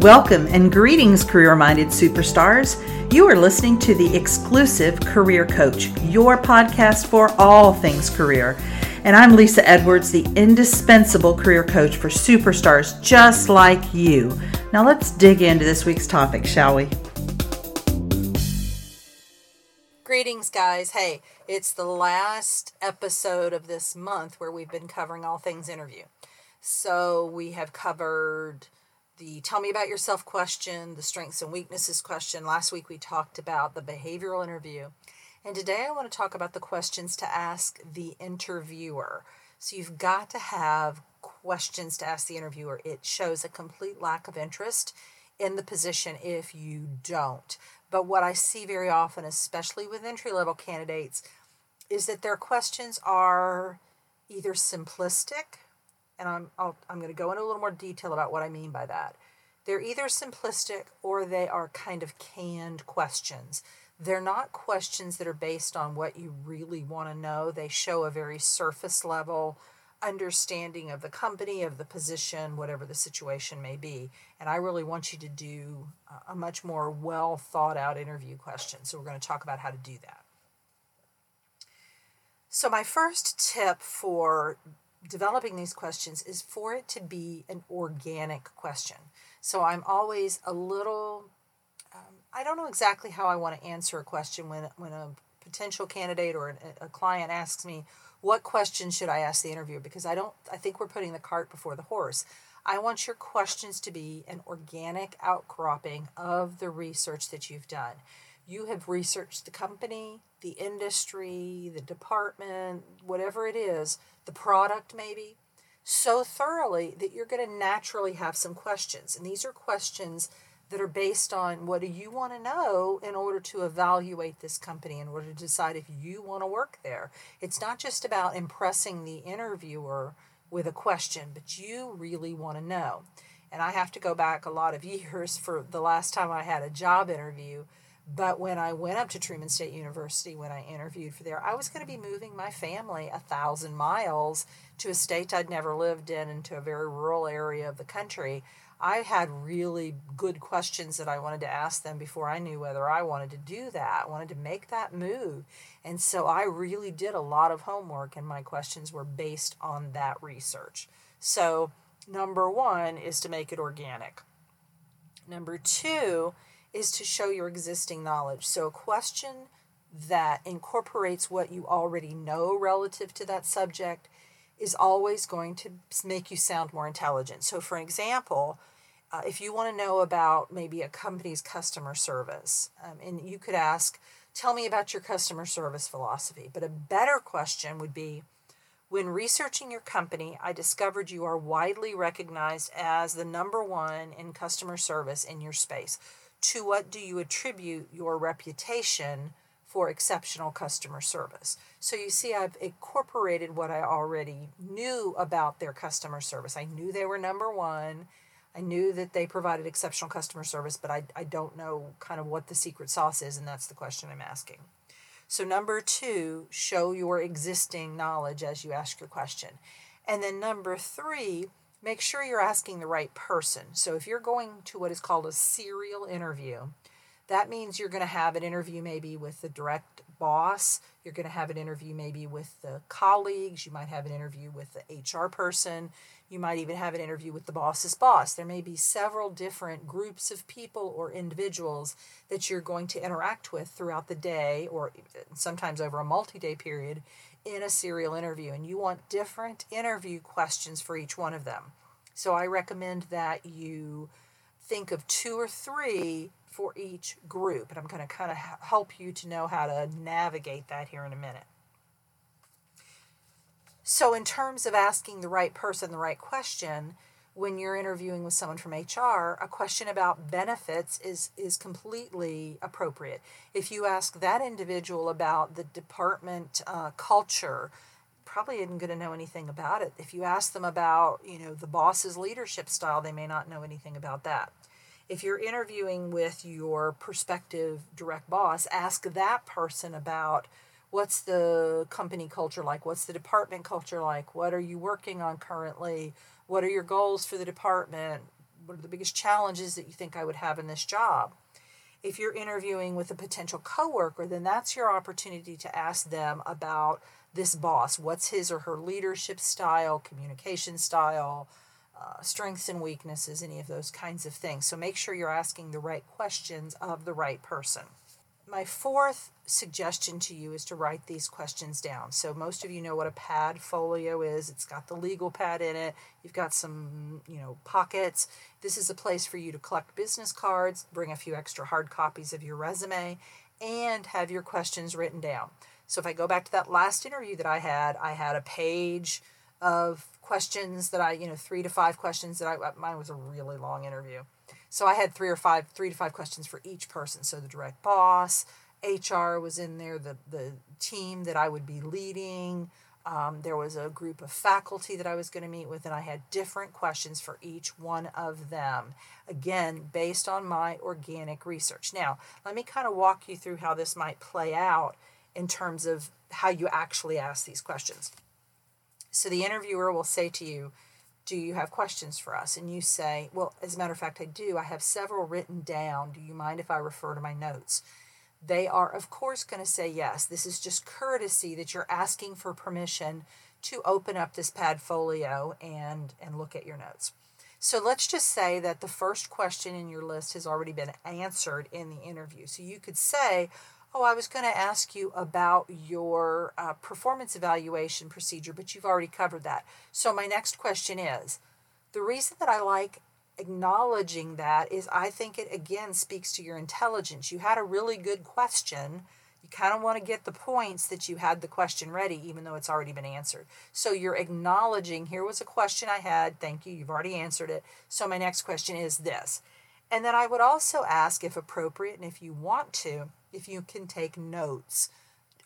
Welcome and greetings, career minded superstars. You are listening to the exclusive Career Coach, your podcast for all things career. And I'm Lesa Edwards, the indispensable career coach for superstars just like you. Now let's dig into this week's topic, shall we? Greetings, guys. Hey, it's the last episode of this month where we've been covering all things interview. So we have covered the tell me about yourself question, the strengths and weaknesses question. Last week we talked about the behavioral interview. And today I want to talk about the questions to ask the interviewer. So you've got to have questions to ask the interviewer. It shows a complete lack of interest in the position if you don't. But what I see very often, especially with entry level candidates, is that their questions are either simplistic and I'm i am going to go into a little more detail about what I mean by that. They're either simplistic or they are kind of canned questions. They're not questions that are based on what you really want to know. They show a very surface level understanding of the company, of the position, whatever the situation may be. And I really want you to do a much more well thought out interview question. So we're going to talk about how to do that. So, my first tip for developing these questions is for it to be an organic question. So I'm always a little, um, I don't know exactly how I want to answer a question when, when a potential candidate or a, a client asks me, what question should I ask the interviewer? Because I don't, I think we're putting the cart before the horse. I want your questions to be an organic outcropping of the research that you've done. You have researched the company, the industry, the department, whatever it is, the product maybe, so thoroughly that you're going to naturally have some questions. And these are questions that are based on what do you want to know in order to evaluate this company in order to decide if you want to work there. It's not just about impressing the interviewer with a question, but you really want to know. And I have to go back a lot of years for the last time I had a job interview but when I went up to Truman State University, when I interviewed for there, I was going to be moving my family a thousand miles to a state I'd never lived in and to a very rural area of the country. I had really good questions that I wanted to ask them before I knew whether I wanted to do that. Wanted to make that move. And so I really did a lot of homework, and my questions were based on that research. So, number one is to make it organic. Number two, is to show your existing knowledge. So, a question that incorporates what you already know relative to that subject is always going to make you sound more intelligent. So, for example, uh, if you want to know about maybe a company's customer service, um, and you could ask, Tell me about your customer service philosophy. But a better question would be, when researching your company, I discovered you are widely recognized as the number one in customer service in your space to what do you attribute your reputation for exceptional customer service. So you see, I've incorporated what I already knew about their customer service. I knew they were number one. I knew that they provided exceptional customer service, but I, I don't know kind of what the secret sauce is, and that's the question I'm asking. So, number two, show your existing knowledge as you ask your question. And then number three, make sure you're asking the right person. So if you're going to what is called a serial interview, that means you're going to have an interview maybe with the direct boss. You're going to have an interview maybe with the colleagues. You might have an interview with the HR person. You might even have an interview with the boss's boss. There may be several different groups of people or individuals that you're going to interact with throughout the day or sometimes over a multi day period in a serial interview, and you want different interview questions for each one of them. So I recommend that you think of two or three for each group, and I'm going to kind of help you to know how to navigate that here in a minute. So, in terms of asking the right person the right question, when you're interviewing with someone from HR, a question about benefits is is completely appropriate. If you ask that individual about the department uh, culture, probably isn't going to know anything about it. If you ask them about, you know, the boss's leadership style, they may not know anything about that. If you're interviewing with your prospective direct boss, ask that person about what's the company culture like? What's the department culture like? What are you working on currently? What are your goals for the department? what are the biggest challenges that you think I would have in this job? If you're interviewing with a potential coworker, then that's your opportunity to ask them about this boss. What's his or her leadership style, communication style, uh, strengths and weaknesses, any of those kinds of things. So make sure you're asking the right questions of the right person. My fourth suggestion to you is to write these questions down. So most of you know what a pad folio is. It's got the legal pad in it. You've got some, you know, pockets. This is a place for you to collect business cards, bring a few extra hard copies of your resume, and have your questions written down. So if I go back to that last interview that I had, I had a page of questions that I, you know, three to five questions that I, mine was a really long interview. So I had three or five, three to five questions for each person. So the direct boss, HR was in there, the, the team that I would be leading. Um, there was a group of faculty that I was going to meet with, and I had different questions for each one of them. Again, based on my organic research. Now, let me kind of walk you through how this might play out in terms of how you actually ask these questions. So the interviewer will say to you, Do you have questions for us? And you say, Well, as a matter of fact, I do. I have several written down. Do you mind if I refer to my notes? They are, of course, going to say yes. This is just courtesy that you're asking for permission to open up this pad folio and, and look at your notes. So let's just say that the first question in your list has already been answered in the interview. So you could say, Oh, I was going to ask you about your uh, performance evaluation procedure, but you've already covered that. So, my next question is the reason that I like acknowledging that is I think it again speaks to your intelligence. You had a really good question. You kind of want to get the points that you had the question ready, even though it's already been answered. So you're acknowledging here was a question I had. Thank you. You've already answered it. So my next question is this. And then I would also ask, if appropriate and if you want to, if you can take notes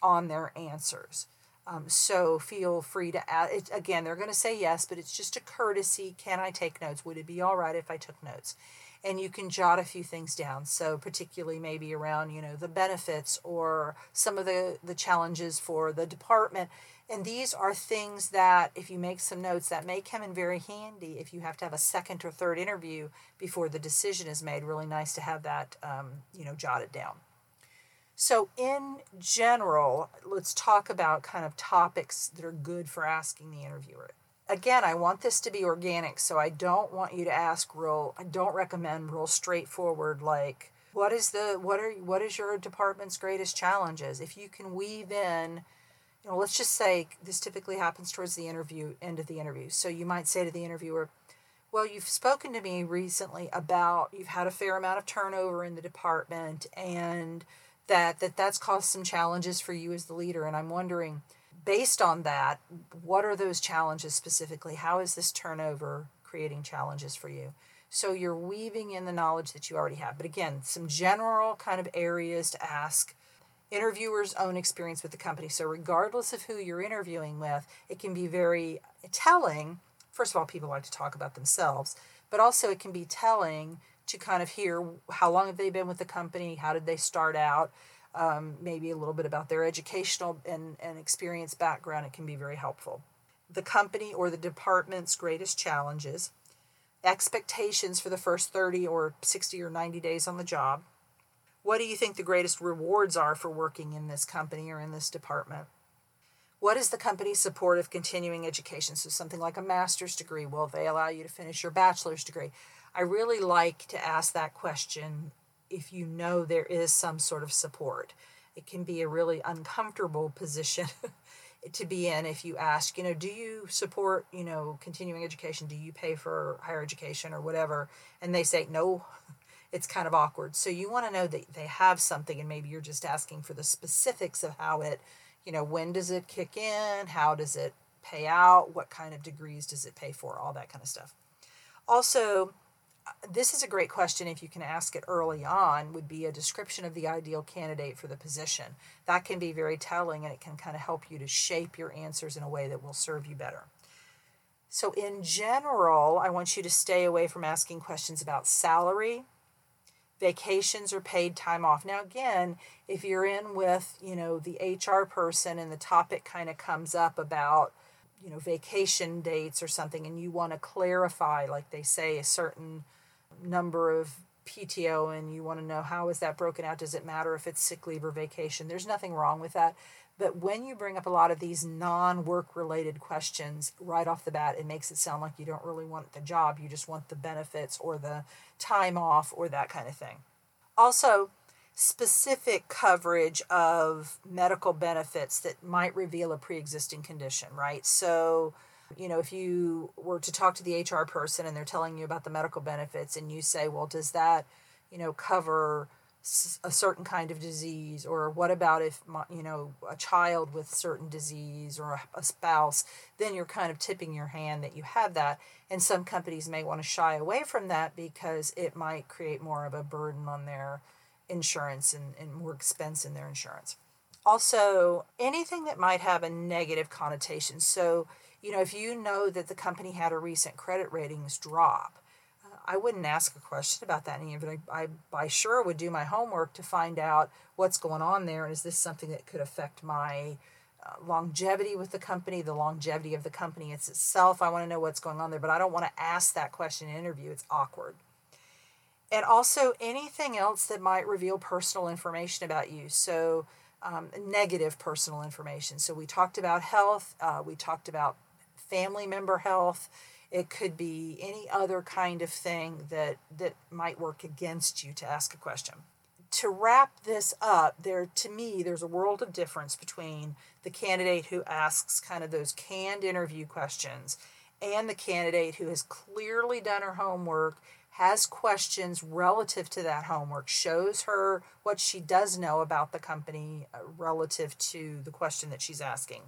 on their answers. Um, so feel free to add it again. They're going to say yes, but it's just a courtesy. Can I take notes? Would it be all right if I took notes? And you can jot a few things down. So particularly maybe around you know the benefits or some of the the challenges for the department. And these are things that, if you make some notes, that may come in very handy if you have to have a second or third interview before the decision is made. Really nice to have that, um, you know, jotted down. So, in general, let's talk about kind of topics that are good for asking the interviewer. Again, I want this to be organic, so I don't want you to ask real, I don't recommend real straightforward, like, what is the what are what is your department's greatest challenges? If you can weave in you know let's just say this typically happens towards the interview end of the interview. So you might say to the interviewer well you've spoken to me recently about you've had a fair amount of turnover in the department and that that that's caused some challenges for you as the leader. And i'm wondering based on that what are those challenges specifically? How is this turnover creating challenges for you? So you're weaving in the knowledge that you already have. But again some general kind of areas to ask interviewers own experience with the company. So regardless of who you're interviewing with it can be very telling. First of all people like to talk about themselves but also it can be telling to kind of hear how long have they been with the company, how did they start out, um, maybe a little bit about their educational and, and experience background. It can be very helpful. The company or the department's greatest challenges, expectations for the first 30 or 60 or 90 days on the job. What do you think the greatest rewards are for working in this company or in this department? What is the company's support of continuing education? So, something like a master's degree, will they allow you to finish your bachelor's degree? I really like to ask that question if you know there is some sort of support. It can be a really uncomfortable position to be in if you ask, you know, do you support, you know, continuing education? Do you pay for higher education or whatever? And they say no. It's kind of awkward. So you want to know that they have something and maybe you're just asking for the specifics of how it, you know, when does it kick in? How does it pay out? What kind of degrees does it pay for? All that kind of stuff. Also, this is a great question if you can ask it early on would be a description of the ideal candidate for the position. That can be very telling and it can kind of help you to shape your answers in a way that will serve you better. So in general i want you to stay away from asking questions about salary vacations or paid time off. Now again if you're in with you know the hr person and the topic kind of comes up about you know vacation dates or something and you want to clarify like they say a certain number of PTO and you want to know how is that broken out? Does it matter if it's sick leave or vacation? There's nothing wrong with that. But when you bring up a lot of these non work related questions right off the bat, it makes it sound like you don't really want the job. You just want the benefits or the time off or that kind of thing. Also, specific coverage of medical benefits that might reveal a pre existing condition, right? So, you know, if you were to talk to the HR person and they're telling you about the medical benefits and you say, well, does that, you know, cover a certain kind of disease? Or what about if you know a child with certain disease or a spouse then you're kind of tipping your hand that you have that. And some companies may want to shy away from that because it might create more of a burden on their insurance and, and more expense in their insurance. Also anything that might have a negative connotation. So you know if you know that the company had a recent credit ratings drop I wouldn't ask a question about that any of. I, I, sure would do my homework to find out what's going on there and is this something that could affect my uh, longevity with the company, the longevity of the company it's itself. I want to know what's going on there, but I don't want to ask that question in an interview. It's awkward. And also anything else that might reveal personal information about you. So, um, negative personal information. So, we talked about health, uh, we talked about family member health it could be any other kind of thing that, that might work against you to ask a question. To wrap this up, there to me, there's a world of difference between the candidate who asks kind of those canned interview questions and the candidate who has clearly done her homework, has questions relative to that homework, shows her what she does know about the company uh, relative to the question that she's asking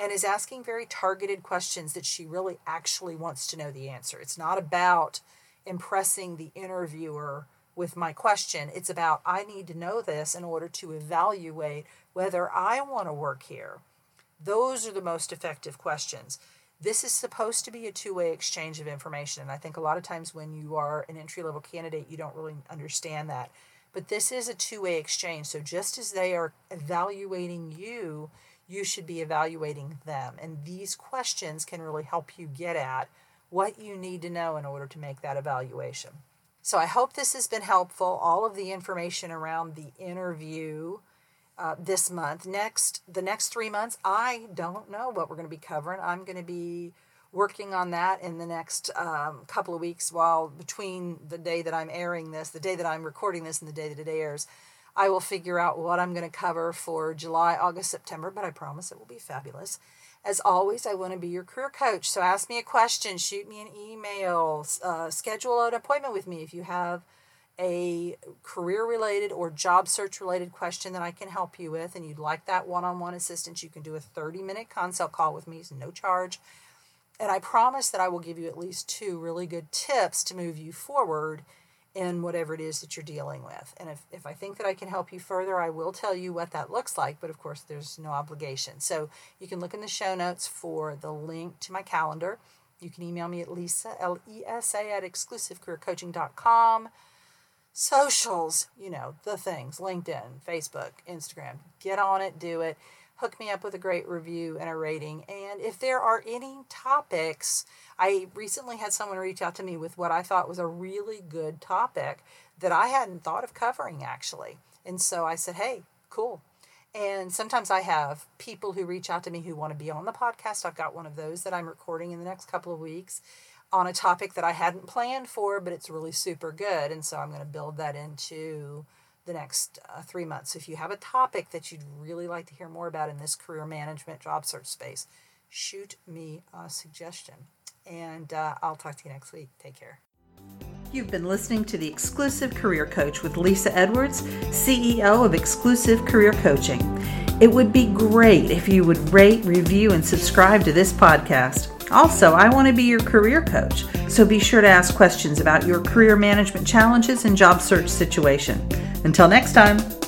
and is asking very targeted questions that she really actually wants to know the answer. It's not about impressing the interviewer with my question. It's about I need to know this in order to evaluate whether I want to work here. Those are the most effective questions. This is supposed to be a two way exchange of information. And I think a lot of times when you are an entry level candidate, you don't really understand that. But this is a two way exchange. So just as they are evaluating you, you should be evaluating them. And these questions can really help you get at what you need to know in order to make that evaluation. So I hope this has been helpful. All of the information around the interview uh, this month. Next, the next three months, I don't know what we're going to be covering. I'm going to be working on that in the next um, couple of weeks while between the day that I'm airing this, the day that I'm recording this, and the day that it airs. I will figure out what I'm going to cover for July, August, September, but I promise it will be fabulous. As always, I want to be your career coach. So ask me a question, shoot me an email, uh, schedule an appointment with me if you have a career related or job search related question that I can help you with and you'd like that one on one assistance, you can do a 30 minute consult call with me, it's no charge. And I promise that I will give you at least two really good tips to move you forward in whatever it is that you're dealing with. And if, if I think that I can help you further, I will tell you what that looks like, but of course, there's no obligation. So you can look in the show notes for the link to my calendar. You can email me at Lesa, L E S A, at exclusivecareercoaching.com. Socials, you know, the things LinkedIn, Facebook, Instagram. Get on it, do it hook me up with a great review and a rating. And if there are any topics, I recently had someone reach out to me with what I thought was a really good topic that I hadn't thought of covering actually. And so I said, hey, cool. And sometimes I have people who reach out to me who want to be on the podcast. I've got one of those that I'm recording in the next couple of weeks on a topic that I hadn't planned for, but it's really super good. And so I'm going to build that into the next uh, three months. If you have a topic that you'd really like to hear more about in this career management job search space, shoot me a suggestion. And uh, I'll talk to you next week. Take care. You've been listening to the Exclusive Career Coach with Lesa Edwards, CEO of Exclusive Career Coaching. It would be great if you would rate, review, and subscribe to this podcast. Also, I want to be your career coach, so be sure to ask questions about your career management challenges and job search situation. Until next time.